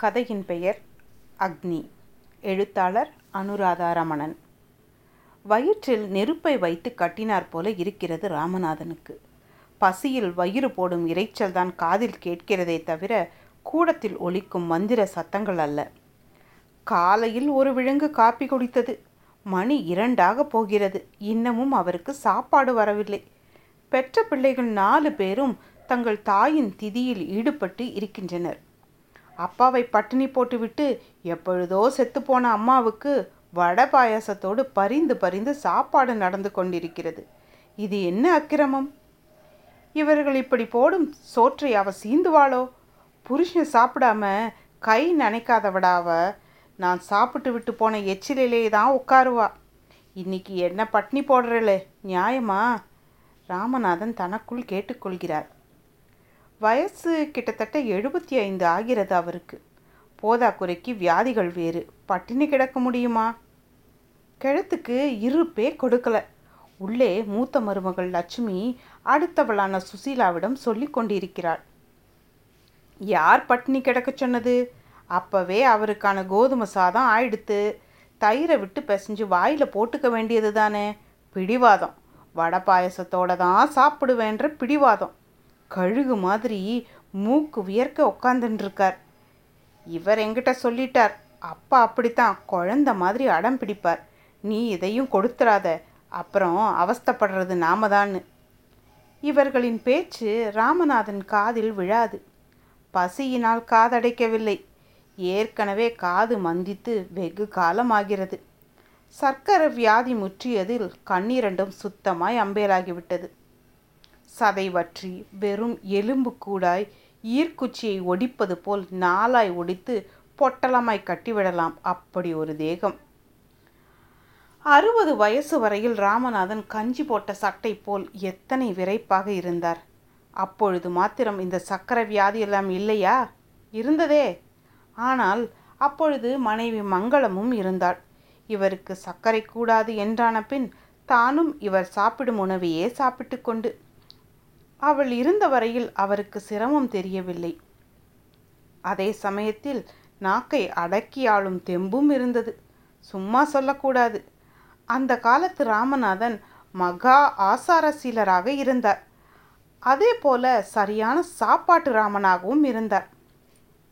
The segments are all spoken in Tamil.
கதையின் பெயர் அக்னி. எழுத்தாளர் அனுராதா ரமணன். வயிற்றில் நெருப்பை வைத்து கட்டினார் போல இருக்கிறது ராமநாதனுக்கு. பசியில் வயிறு போடும் இரைச்சல்தான் காதில் கேட்கிறதே தவிர கூடத்தில் ஒலிக்கும் மந்திர சத்தங்கள் அல்ல. காலையில் ஒரு விழுங்கு காப்பி குடித்தது. மணி இரண்டாக போகிறது. இன்னமும் அவருக்கு சாப்பாடு வரவில்லை. பெற்ற பிள்ளைகள் நாலு பேரும் தங்கள் தாயின் திதியில் ஈடுபட்டு இருக்கின்றனர். அப்பாவை பட்டினி போட்டுவிட்டு எப்பொழுதோ செத்துப்போன அம்மாவுக்கு வடை பாயாசத்தோடு பரிந்து பரிந்து சாப்பாடு நடந்து கொண்டிருக்கிறது. இது என்ன அக்கிரமம்? இவர்கள் இப்படி போடும் சோற்றை அவ சீந்துவாளோ? புருஷன் சாப்பிடாம கை நினைக்காதவடாவ? நான் சாப்பிட்டு விட்டு போன எச்சிலே தான் உட்காருவா. இன்னைக்கு என்ன பட்னி போடுறல நியாயமா? ராமநாதன் தனக்குள் கேட்டுக்கொள்கிறார். வயசு கிட்டத்தட்ட எழுபத்தி ஐந்து ஆகிறது அவருக்கு. போதாக்குறைக்கு வியாதிகள் வேறு. பட்டினி கிடக்க முடியுமா? கிழத்துக்கு இருப்பே கொடுக்கல. உள்ளே மூத்த மருமகள் லட்சுமி அடுத்தவளான சுசீலாவிடம் சொல்லி கொண்டிருக்கிறாள். யார் பட்டினி கிடக்க சொன்னது? அப்பவே அவருக்கான கோதுமை சாதம் ஆயிடுத்து. தயிரை விட்டு பிசைஞ்சு வாயில் போட்டுக்க வேண்டியது தானே பிடிவாதம். வடை பாயசத்தோட தான் சாப்பிடுவேன்ற பிடிவாதம். கழுகு மாதிரி மூக்கு வியர்க்க உட்காந்துருக்கார் இவர் எங்கிட்ட சொல்லிட்டார் அப்பா அப்படித்தான் குழந்த மாதிரி அடம் பிடிப்பார். நீ இதையும் கொடுத்துடாத அப்புறம் அவஸ்தப்படுறது நாம தான்னு இவர்களின் பேச்சு ராமநாதன் காதில் விழாது. பசியினால் காதடைக்கவில்லை. ஏற்கனவே காது மந்தித்து வெகு காலமாகிறது. சர்க்கரை வியாதி முற்றியதில் கண்ணீரண்டும் சுத்தமாய் அம்பேலாகிவிட்டது சதை வற்றி வெறும் எலும்பு கூடாய் ஈர்க்குச்சியை ஒடிப்பது போல் நாளாய் ஒடித்து பொட்டலமாய் கட்டிவிடலாம் அப்படி ஒரு தேகம். அறுபது வயசு வரையில் ராமநாதன் கஞ்சி போட்ட சட்டை போல் எத்தனை விரைப்பாக இருந்தார்? அப்பொழுது மாத்திரம் இந்த சக்கரை வியாதி எல்லாம் இல்லையா? இருந்ததே. ஆனால் அப்பொழுது மனைவி மங்களமும் இருந்தாள். இவருக்கு சர்க்கரை கூடாது என்றான பின் தானும் இவர் சாப்பிடும் உணவையே சாப்பிட்டு கொண்டு அவள் இருந்த வரையில் அவருக்கு சிரமம் தெரியவில்லை. அதே சமயத்தில் நாக்கை அடக்கி ஆளும் தெம்பும் இருந்தது. சும்மா சொல்லக்கூடாது. அந்த காலத்து ராமநாதன் மகா ஆசாரசீலராக இருந்தார். அதே போல சரியான சாப்பாட்டு ராமனாகவும் இருந்தார்.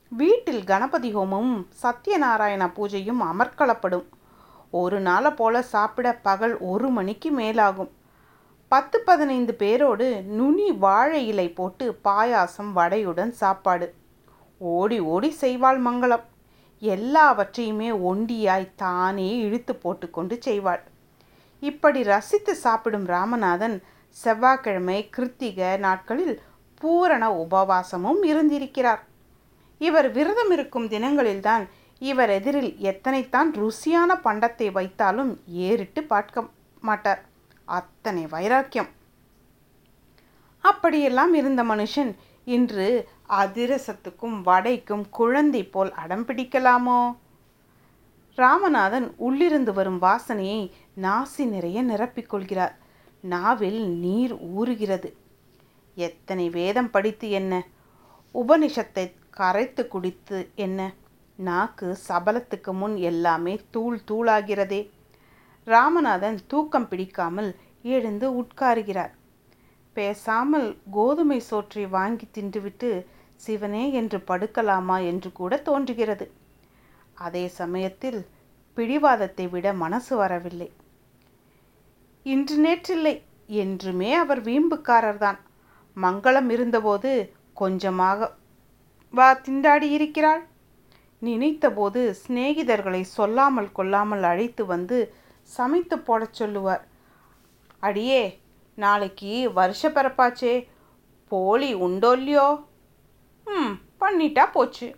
வீட்டில் கணபதி ஹோமமும் சத்யநாராயண பூஜையும் அமர்க்களப்படும். ஒரு நாளை போல சாப்பிட பகல் ஒரு மணிக்கு மேலாகும். பத்து பதினைந்து பேரோடு நுனி வாழை இலை போட்டு பாயாசம் வடையுடன் சாப்பாடு. ஓடி ஓடி செய்வாள் மங்களம். எல்லாவற்றையுமே ஒண்டியாய் தானே இழுத்து போட்டுக்கொண்டு செய்வாள். இப்படி ரசித்து சாப்பிடும் ராமநாதன் செவ்வாய்க்கிழமை கிருத்திக நாட்களில் பூரண உபவாசமும் இருந்திருக்கிறார். இவர் விரதம் இருக்கும் தினங்களில்தான் இவர் எதிரில் எத்தனைத்தான் ருசியான பண்டத்தை வைத்தாலும் ஏறிட்டு பார்க்க மாட்டார். அத்தனை வைராக்கியம். அப்படியெல்லாம் இருந்த மனுஷன் இன்று அதிரசத்துக்கும் வடைக்கும் குழந்தை போல் அடம் பிடிக்கலாமோ? ராமநாதன் உள்ளிருந்து வரும் வாசனையை நாசி நிறைய நிரப்பிக்கொள்கிறார் நாவில் நீர் ஊறுகிறது. எத்தனை வேதம் படித்து என்ன? உபனிஷத்தை கரைத்து குடித்து என்ன? நாக்கு சபலத்துக்கு முன் எல்லாமே தூள் தூளாகிறதே. ராமநாதன் தூக்கம் பிடிக்காமல் எழுந்து உட்காருகிறார். பேசாமல் கோதுமை சோற்றை வாங்கி தின்றுவிட்டு சிவனே என்று படுக்கலாமா என்று கூட தோன்றுகிறது. அதே சமயத்தில் பிடிவாதத்தை விட மனசு வரவில்லை. இன்று நேற்றில்லை என்றுமே அவர் வீம்புக்காரர்தான். மங்களம் இருந்தபோது கொஞ்சமாக வா திண்டாடி இருக்கிறாள் நினைத்தபோது சிநேகிதர்களை சொல்லாமல் கொள்ளாமல் அழைத்து வந்து சமைத்து போடச் சொல்லுவார். அடியே நாளைக்கு வருஷ பிறப்பாச்சே. போலி உண்டோ இல்லையோ? ம் பண்ணிட்டா போச்சு.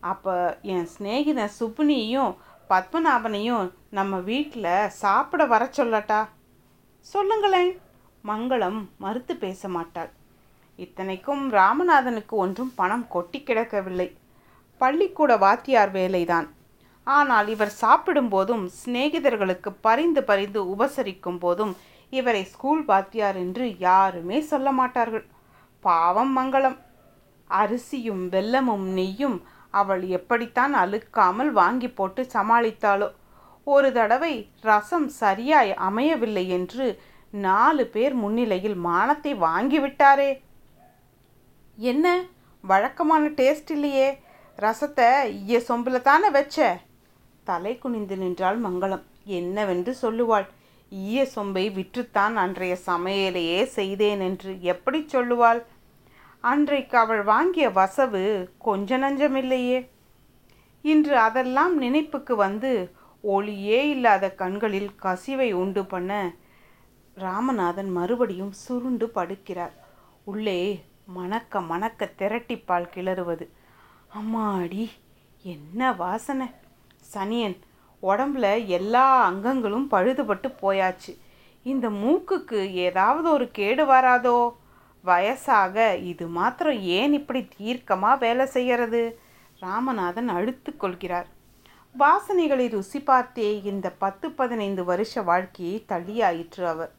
அப்போ என் சிநேகிதன் சுப்புனியும் பத்மநாபனையும் நம்ம வீட்டில் சாப்பிட வர சொல்லட்டா? சொல்லுங்களேன். மங்களம் மறுத்து பேச மாட்டாள். இத்தனைக்கும் ராமநாதனுக்கு ஒன்றும் பணம் கொட்டி கிடக்கவில்லை. பள்ளிக்கூட வாத்தியார் வேலைதான். ஆனால் இவர் சாப்பிடும்போதும் சிநேகிதர்களுக்கு பரிந்து பரிந்து உபசரிக்கும் போதும் இவரை ஸ்கூல் வாத்தியார் என்று யாருமே சொல்ல மாட்டார்கள். பாவம் மங்களம். அரிசியும் வெல்லமும் நெய்யும் அவள் எப்படித்தான் அழுக்காமல் வாங்கி போட்டு சமாளித்தாளோ? ஒரு தடவை ரசம் சரியாய் அமையவில்லை என்று நாலு பேர் முன்னிலையில் மானத்தை வாங்கிவிட்டாரே. என்ன? வழக்கமான டேஸ்ட் இல்லையே. ரசத்தை ஈய சொம்பில் தானே வச்ச? தலை குனிந்து நின்றாள் மங்களம். என்னவென்று சொல்லுவாள்? ஈய சொம்பை விற்றுத்தான் அன்றைய சமையலையே செய்தேன் என்று எப்படி சொல்லுவாள்? அன்றைக்கு அவள் வாங்கிய வசவு கொஞ்ச நஞ்சமில்லையே. இன்று அதெல்லாம் நினைப்புக்கு வந்து ஒளியே இல்லாத கண்களில் கசிவை உண்டு பண்ண ராமநாதன் மறுபடியும் சுருண்டு படுக்கிறார். உள்ளே மணக்க மணக்க திரட்டிப்பால் கிளறுவது. அம்மாடி என்ன வாசனை? சனியன் உடம்புல எல்லா அங்கங்களும் பழுதுபட்டு போயாச்சு. இந்த மூக்குக்கு ஏதாவது ஒரு கேடு வராதோ? வயசாக இது மாத்திரம் ஏன் இப்படி தீர்க்கமாக வேலை செய்கிறது ராமநாதன் அழுத்து கொள்கிறார். வாசனைகளை ருசி பார்த்தே இந்த பத்து பதினைந்து வருஷ வாழ்க்கையை தள்ளியாயிற்று அவர்.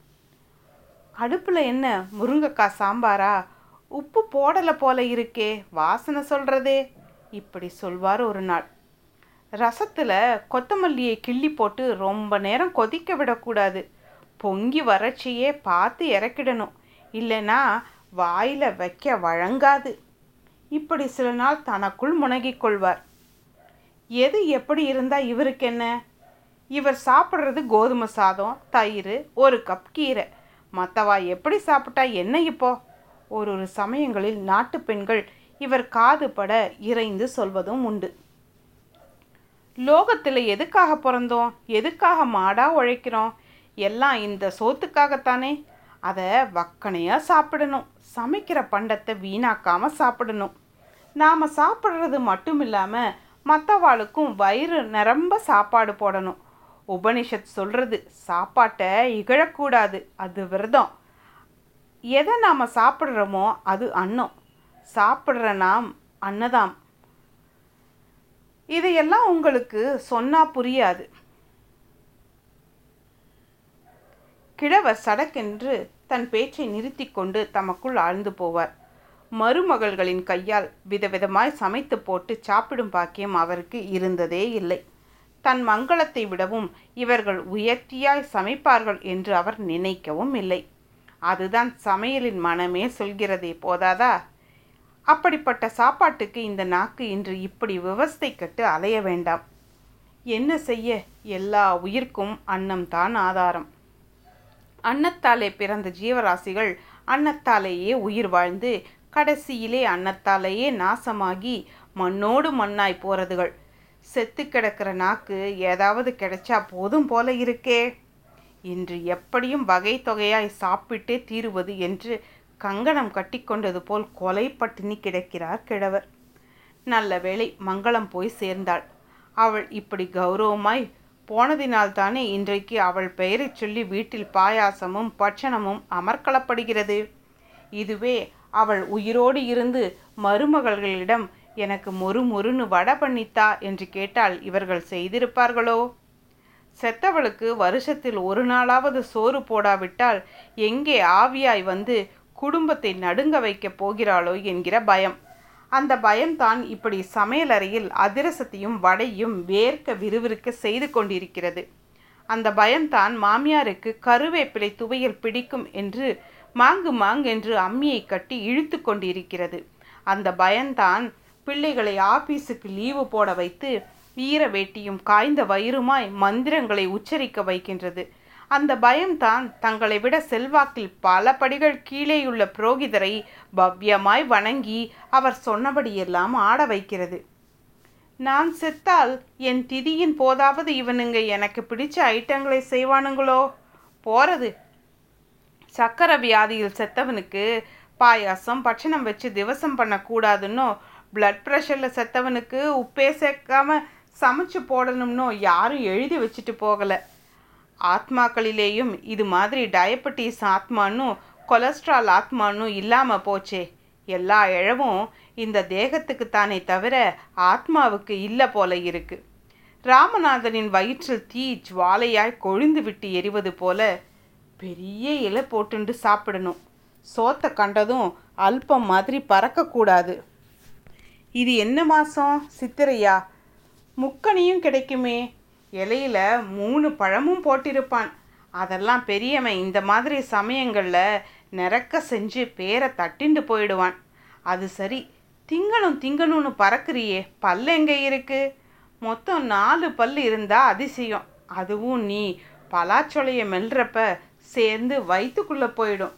அடுப்பில் என்ன? முருங்கைக்காய் சாம்பாரா? உப்பு போடலை போல இருக்கே வாசனை சொல்கிறதே இப்படி சொல்வார் ஒரு நாள். ரசத்தில் கொத்தமல்லியை கிள்ளி போட்டு ரொம்ப நேரம் கொதிக்க விடக்கூடாது. பொங்கி வறட்சியே பார்த்து இறக்கிடணும். இல்லைன்னா வாயில் வைக்க வழங்காது. இப்படி சில நாள் தனக்குள் முனகிக் கொள்வார். எது எப்படி இருந்தால் இவருக்கு என்ன? இவர் சாப்பிட்றது கோதுமை சாதம் தயிர் ஒரு கப் கீரை. மற்றவா எப்படி சாப்பிட்டா என்ன இப்போ? ஒரு ஒரு சமயங்களில் நாட்டு பெண்கள் இவர் காது பட இறைந்து சொல்வதும் உண்டு. லோகத்தில் எதுக்காக பிறந்தோம்? எதுக்காக மாடாக உழைக்கிறோம்? எல்லாம் இந்த சோத்துக்காகத்தானே? அதை வக்கனையாக சாப்பிடணும். சமைக்கிற பண்டத்தை வீணாக்காமல் சாப்பிடணும். நாம் சாப்பிட்றது மட்டும் இல்லாமல் மற்றவாளுக்கும் வயிறு நிரம்ப சாப்பாடு போடணும். உபனிஷத் சொல்கிறது சாப்பாட்டை இகழக்கூடாது. அது விரதம். எதை நாம் சாப்பிட்றோமோ அது அன்னம். சாப்பிட்ற நாம் அன்னதாம். இதையெல்லாம் உங்களுக்கு சொன்னால் புரியாது. கிழவர் சடக்கென்று தன் பேச்சை நிறுத்தி கொண்டு தமக்குள் ஆழ்ந்து போவார். மருமகள்களின் கையால் விதவிதமாய் சமைத்து போட்டு சாப்பிடும் பாக்கியம் அவருக்கு இருந்ததே இல்லை. தன் மங்களத்தை விடவும் இவர்கள் உயர்த்தியாய் சமைப்பார்கள் என்று அவர் நினைக்கவும் இல்லை. அதுதான் சமையலின் மனமே சொல்கிறதே போதாதா? அப்படிப்பட்ட சாப்பாட்டுக்கு இந்த நாக்கு இன்று இப்படி விவஸ்தை கட்டு அலைய வேண்டாம். என்ன செய்ய? எல்லா உயிர்க்கும் அன்னம்தான் ஆதாரம். அன்னத்தாலே பிறந்த ஜீவராசிகள் அன்னத்தாலேயே உயிர் வாழ்ந்து கடைசியிலே அன்னத்தாலேயே நாசமாகி மண்ணோடு மண்ணாய் போகிறதுகள் செத்து கிடக்கிற நாக்கு ஏதாவது கிடைச்சா போதும் போல இருக்கே. இன்று எப்படியும் வகை தொகையாய் சாப்பிட்டே தீருவது என்று கங்கணம் கட்டிக்கொண்டது போல் கொலை பட்டினி கிடக்கிறார் கிழவர். நல்ல வேளை மங்களம் போய் சேர்ந்தாள். அவள் இப்படி கௌரவமாய் போனதினால்தானே இன்றைக்கு அவள் பெயரைச் சொல்லி வீட்டில் பாயாசமும் பட்சணமும் அமர்க்களப்படுகிறது இதுவே அவள் உயிரோடு இருந்து மருமகள்களிடம் எனக்கு மொறு மொறுன்னு வட பண்ணித்தா என்று கேட்டால் இவர்கள் செய்திருப்பார்களோ? செத்தவளுக்கு வருஷத்தில் ஒரு நாளாவது சோறு போடாவிட்டால் எங்கே ஆவியாய் வந்து குடும்பத்தை நடுங்க வைக்கப் போகிறாளோ என்கிற பயம். அந்த பயம்தான் இப்படி சமையலறையில் அதிரசத்தையும் வடையும் வேர்க்க விறுவிறுக்க செய்து கொண்டிருக்கிறது. அந்த பயம்தான் மாமியாருக்கு கருவேப்பிலை துவையல் பிடிக்கும் என்று மாங்கு மாங்கென்று அம்மியை கட்டி இழுத்து கொண்டிருக்கிறது. அந்த பயம்தான் பிள்ளைகளை ஆபீஸுக்கு லீவு போட வைத்து ஈர வேட்டியும் காய்ந்த வயிறுமாய் மந்திரங்களை உச்சரிக்க வைக்கின்றது. அந்த பயம்தான் தங்களை விட செல்வாக்கில் பல படிகள் கீழேயுள்ள புரோகிதரை பவ்யமாய் வணங்கி அவர் சொன்னபடியெல்லாம் ஆட வைக்கிறது. நான் செத்தால் என் திதியின் போதாவது இவனுங்க எனக்கு பிடிச்ச ஐட்டங்களை செய்வானுங்களோ? போறது. சக்கர வியாதியில் செத்தவனுக்கு பாயாசம் பட்சணம் வச்சு திவசம் பண்ணக்கூடாதுன்னோ? பிளட் ப்ரெஷரில் செத்தவனுக்கு உப்பே சேர்க்காம சமைச்சு போடணும்னோ? யாரும் எழுதி வச்சுட்டு போகலை. ஆத்மாக்களிலேயும் இது மாதிரி டயபெட்டிஸ் ஆத்மானும் கொலஸ்ட்ரால் ஆத்மானும் இல்லாமல் போச்சே. எல்லா இழவும் இந்த தேகத்துக்கு தானே தவிர ஆத்மாவுக்கு இல்லை போல இருக்கு. ராமநாதனின் வயிற்றில் தீ ஜுவாலையாய் கொழுந்து விட்டு எரிவது போல பெரிய இலை போட்டுண்டு சாப்பிடணும். சோத்தை கண்டதும் அல்பம் மாதிரி பறக்கக்கூடாது இது என்ன மாதம் சித்திரையா? முக்கனியும் கிடைக்குமே. இலையில மூணு பழமும் போட்டிருப்பான். அதெல்லாம் பெரியவன் இந்த மாதிரி சமயங்களில் நிறக்க செஞ்சு பேரை தட்டிண்டு போயிடுவான். அது சரி திங்களும் திங்கணும்னு பறக்குறியே பல் எங்கே இருக்கு? மொத்தம் நாலு பல் இருந்தால் அதிசயம். அதுவும் நீ பலாச்சொலையை மெல்றப்ப சேர்ந்து வயிற்றுக்குள்ளே போயிடும்.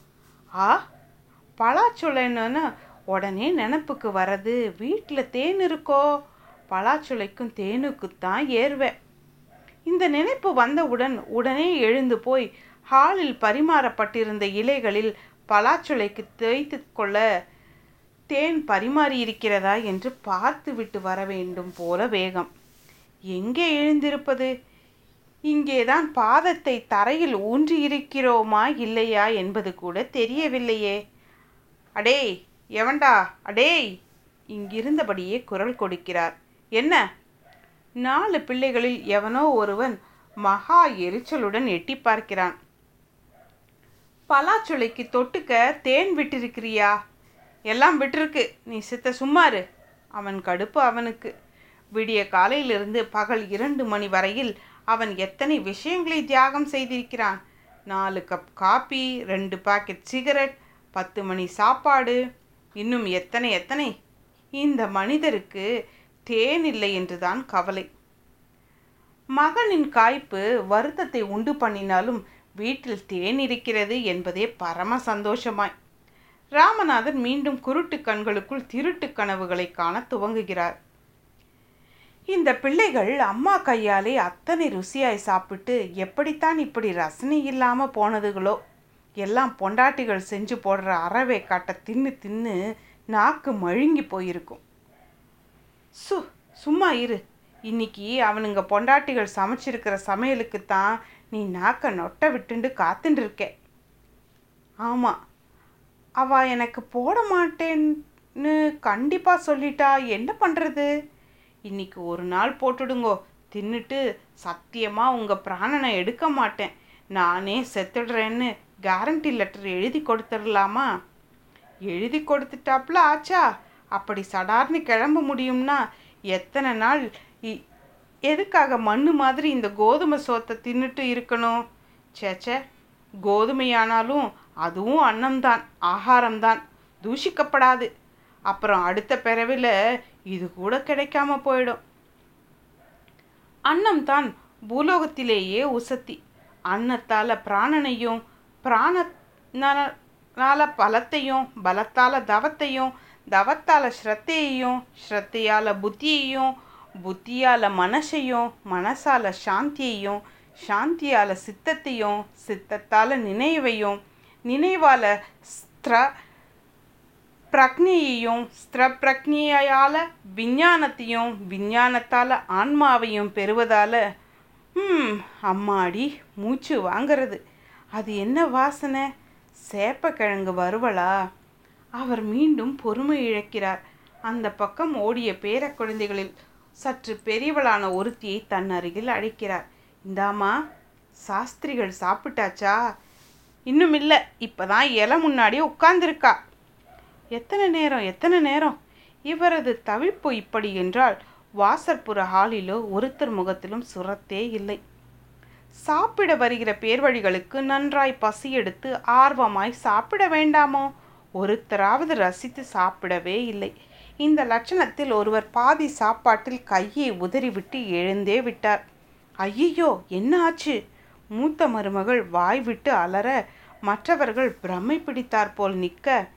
ஆ பலாச்சொலைன்னு உடனே நினப்புக்கு வர்றது வீட்டில் தேன் இருக்கோ? பலாச்சொலைக்கும் தேனுக்குத்தான் ஏறுவேன். இந்த நினைப்பு வந்தவுடன் உடனே எழுந்து போய் ஹாலில் பரிமாறப்பட்டிருந்த இலைகளில் பலாச்சுளைக்கு தேய்த்து கொள்ள தேன் பரிமாறியிருக்கிறதா என்று பார்த்துவிட்டு வர வேண்டும் போல வேகம். எங்கே எழுந்திருப்பது? இங்கேதான் பாதத்தை தரையில் ஊன்றியிருக்கிறோமா இல்லையா என்பது கூட தெரியவில்லையே. அடேய் எவன்டா? அடேய்! இங்கிருந்தபடியே குரல் கொடுக்கிறார். என்ன? நாலு பிள்ளைகளில் எவனோ ஒருவன் மகா எரிச்சலுடன் எட்டி பார்க்கிறான். பலாச்சுளைக்கு தொட்டுக்க தேன் விட்டிருக்கிறியா? எல்லாம் விட்டிருக்கு. நீ சித்த சும்மாரு அவன் கடுப்பு அவனுக்கு. விடிய காலையிலிருந்து பகல் இரண்டு மணி வரையில் அவன் எத்தனை விஷயங்களை தியாகம் செய்திருக்கிறான்? நாலு கப் காபி ரெண்டு பாக்கெட் சிகரெட் பத்து மணி சாப்பாடு இன்னும் எத்தனை எத்தனை? இந்த மனிதருக்கு தேன் இல்லை என்றுதான் கவலை. மகனின் காய்ப்பு வருத்தத்தை உண்டு பண்ணினாலும் வீட்டில் தேன் இருக்கிறது என்பதே பரம சந்தோஷமாய். ராமநாதன் மீண்டும் குருட்டு கண்களுக்குள் திருட்டு கனவுகளை காண துவங்குகிறார். இந்த பிள்ளைகள் அம்மா கையாலே அத்தனை ருசியாய் சாப்பிட்டு எப்படித்தான் இப்படி ரசனை இல்லாமல் போனதுகளோ? எல்லாம் பொண்டாட்டிகள் செஞ்சு போடுற அறவை காட்ட தின்னு தின்னு நாக்கு மழுங்கி போயிருக்கும். சு சும்மா இரு. இன்னைக்கு அவனுங்க பொண்டாட்டிகள் சமைச்சிருக்கிற சமையலுக்கு தான் நீ நாக்க நொட்டை விட்டுண்டு காத்துட்டு ஆமாம் அவ எனக்கு போட மாட்டேன்னு கண்டிப்பாக சொல்லிட்டா என்ன பண்ணுறது இன்னைக்கு ஒரு நாள் போட்டுடுங்கோ. தின்னுட்டு சத்தியமாக உங்கள் பிராணனை எடுக்க மாட்டேன். நானே செத்துடுறேன்னு கேரண்டி லெட்டர் எழுதி கொடுத்துடலாமா? எழுதி கொடுத்துட்டாப்புல ஆச்சா? அப்படி சடார்னு கிளம்ப முடியும்னா எத்தனை நாள்? இ- எதுக்காக மண்ணு மாதிரி இந்த கோதுமை சோத்தை தின்னுட்டு இருக்கணும்? சேச்சே கோதுமையானாலும் அதுவும் அன்னம்தான் ஆகாரம்தான். தூஷிக்கப்படாது. அப்புறம் அடுத்த பிறவில இது கூட கிடைக்காம போயிடும். அன்னம் தான் பூலோகத்திலேயே உசத்தி. அன்னத்தால் பிராணனையும் பிராணனால பலத்தையும் பலத்தால தவத்தையும் தவத்தால் ஸ்ரத்தையையும் ஸ்ரத்தையால் புத்தியையும் புத்தியால் மனசையும் மனசால் சாந்தியையும் சாந்தியால் சித்தத்தையும் சித்தத்தால் நினைவையும் நினைவால் ஸ்திர பிரக்னியையும் ஸ்திர பிரக்ஞையால விஞ்ஞானத்தையும் விஞ்ஞானத்தால் ஆன்மாவையும் பெறுவதால் ம் அம்மாடி மூச்சு வாங்கிறது. அது என்ன வாசனை? சேப்பக்கிழங்கு வறுவலா? அவர் மீண்டும் பொறுமை இழக்கிறார். அந்த பக்கம் ஓடிய பேர குழந்தைகளில் சற்று பெரியவளான ஒருத்தியை தன் அருகில் அழைக்கிறார். இந்தாம்மா சாஸ்திரிகள் சாப்பிட்டாச்சா? இன்னும் இல்லை இப்பதான் இலை முன்னாடி உட்கார்ந்துருக்கா. எத்தனை நேரம் எத்தனை நேரம்? இவரது தவிப்பு இப்படி என்றால் வாசற்புற ஹாலிலோ ஒருத்தர் முகத்திலும் சுரத்தே இல்லை. சாப்பிட வருகிற பேர்வழிகளுக்கு நன்றாய் பசி எடுத்து ஆர்வமாய் சாப்பிட வேண்டாமோ? ஒருத்தராவது ரசித்து சாப்பிடவே இல்லை. இந்த லட்சணத்தில் ஒருவர் பாதி சாப்பாட்டில் கையை உதறிவிட்டு எழுந்தே விட்டார். ஐயையோ என்ன ஆச்சு? மூத்த மருமகள் வாய் விட்டு அலற மற்றவர்கள் பிரமை பிடித்தாற்போல் நிற்க.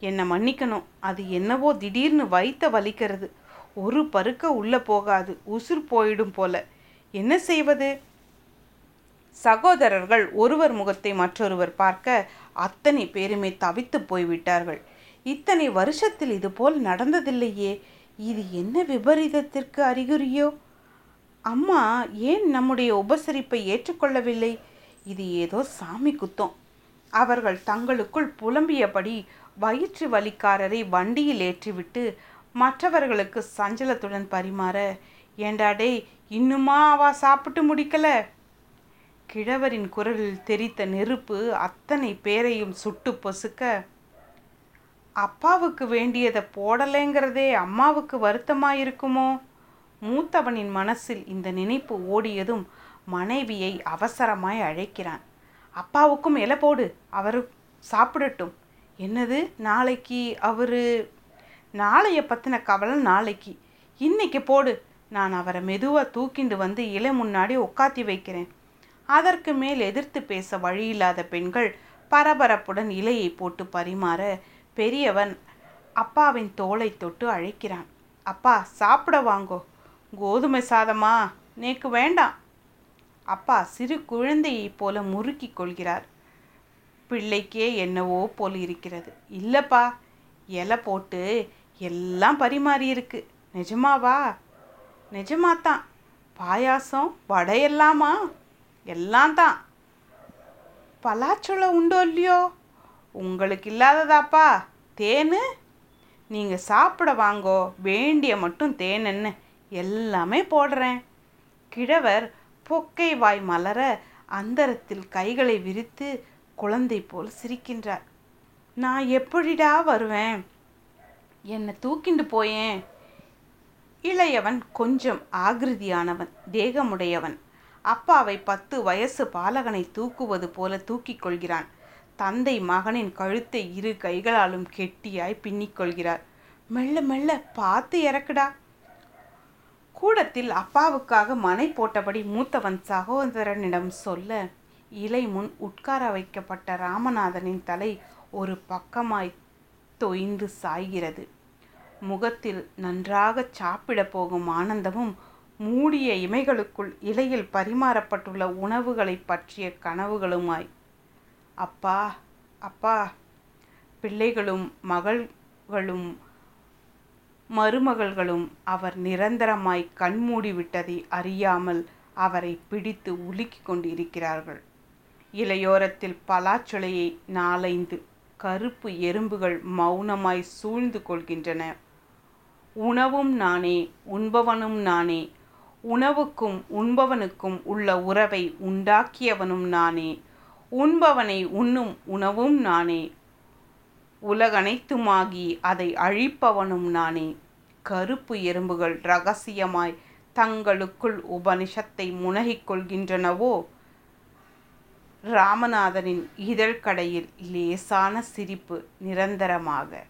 என்னை மன்னிக்கணும். அது என்னவோ திடீர்னு வைத்த வலிக்கிறது. ஒரு பருக்க உள்ளே போகாது. உசுர் போயிடும் போல. என்ன செய்வது? சகோதரர்கள் ஒருவர் முகத்தை மற்றொருவர் பார்க்க அத்தனை பேருமே தவித்து போய்விட்டார்கள். இத்தனை வருஷத்தில் இதுபோல் நடந்ததில்லையே. இது என்ன விபரீதத்திற்கு அறிகுறியோ? அம்மா ஏன் நம்முடைய உபசரிப்பை ஏற்றுக்கொள்ளவில்லை? இது ஏதோ சாமி குத்தம். அவர்கள் தங்களுக்குள் புலம்பியபடி வயிற்று வலிக்காரரை வண்டியில் ஏற்றிவிட்டு மற்றவர்களுக்கு சஞ்சலத்துடன் பரிமாற ஏண்டாடே இன்னுமா அவா சாப்பிட்டு முடிக்கலை? கிழவரின் குரலில் தெரித்த நெருப்பு அத்தனை பேரையும் சுட்டு பொசுக்க அப்பாவுக்கு வேண்டியதை போடலைங்கிறதே அம்மாவுக்கு வருத்தமாக இருக்குமோ மூத்தவனின் மனசில் இந்த நினைப்பு ஓடியதும் மனைவியை அவசரமாய் அழைக்கிறான். அப்பாவுக்கும் இலை போடு அவர் சாப்பிடட்டும். என்னது நாளைக்கு அவர்? நாளைய பற்றின கவலை நாளைக்கு. இன்னைக்கு போடு. நான் அவரை மெதுவாக தூக்கிண்டு வந்து இலை முன்னாடி உட்காத்தி வைக்கிறேன். அதற்கு மேல் எதிர்த்து பேச வழியில்லாத பெண்கள் பரபரப்புடன் இலையை போட்டு பரிமாற பெரியவன் அப்பாவின் தோலை தொட்டு அழைக்கிறான். அப்பா சாப்பிட வாங்கோ. கோதுமை சாதமா? நேக்கு வேண்டாம். அப்பா சிறு குழந்தையைப் போல முறுக்கி கொள்கிறார். பிள்ளைக்கே என்னவோ போல் இருக்கிறது. இல்லைப்பா இலை போட்டு எல்லாம் பரிமாறி இருக்கு நிஜமாவா? நிஜமாத்தான். பாயாசம் வடையெல்லாமா? எல்லாம் தான். பலாச்சொலை உண்டோ இல்லையோ? உங்களுக்கு இல்லாததாப்பா. தேனு? நீங்கள் சாப்பிட வாங்கோ. வேண்டிய மட்டும் தேனென்னு எல்லாமே போடுறேன். கிழவர் பொக்கை வாய் மலர அந்தரத்தில் கைகளை விரித்து குழந்தை போல் சிரிக்கின்றார். நான் எப்படிடா வருவேன்? என்னை தூக்கிண்டு போயேன். இளையவன் கொஞ்சம் ஆகிருதியானவன் தேகமுடையவன். அப்பாவை பத்து வயசு பாலகனை தூக்குவது போல தூக்கிக் கொள்கிறான். தந்தை மகனின் கழுத்தை இரு கைகளாலும் கெட்டியாய் பின்னிக்கொள்கிறார் மெல்ல மெல்ல பார்த்து இறக்குடா. கூடத்தில் அப்பாவுக்காக மனை போட்டபடி மூத்தவன் சகோதரனிடம் சொல்ல இலை முன் உட்கார வைக்கப்பட்ட ராமநாதனின் தலை ஒரு பக்கமாய் தொய்ந்து சாய்கிறது. முகத்தில் நன்றாக சாப்பிட போகும் ஆனந்தமும் மூடிய இமைகளுக்குள் இலையில் பரிமாறப்பட்டுள்ள உணவுகளை பற்றிய கனவுகளுமாய். அப்பா அப்பா பிள்ளைகளும் மகள்களும் மருமகள்களும் அவர் நிரந்தரமாய் கண்மூடிவிட்டதை அறியாமல் அவரை பிடித்து உலுக்கி கொண்டிருக்கிறார்கள். இலையோரத்தில் பலாச்சுளையை நாலைந்து கருப்பு எறும்புகள் மௌனமாய் சூழ்ந்து கொள்கின்றன. உணவும் நானே உண்பவனும் நானே உணவுக்கும் உண்பவனுக்கும் உள்ள உறவை உண்டாக்கியவனும் நானே. உண்பவனை உண்ணும் உணவும் நானே. உலகனைத்துமாகி அதை அழிப்பவனும் நானே. கருப்பு எறும்புகள் ரகசியமாய் தங்களுக்குள் உபனிஷத்தை முனகிக் கொள்கின்றனவோ? ராமநாதனின் இதழ்கடையில் லேசான சிரிப்பு நிரந்தரமாக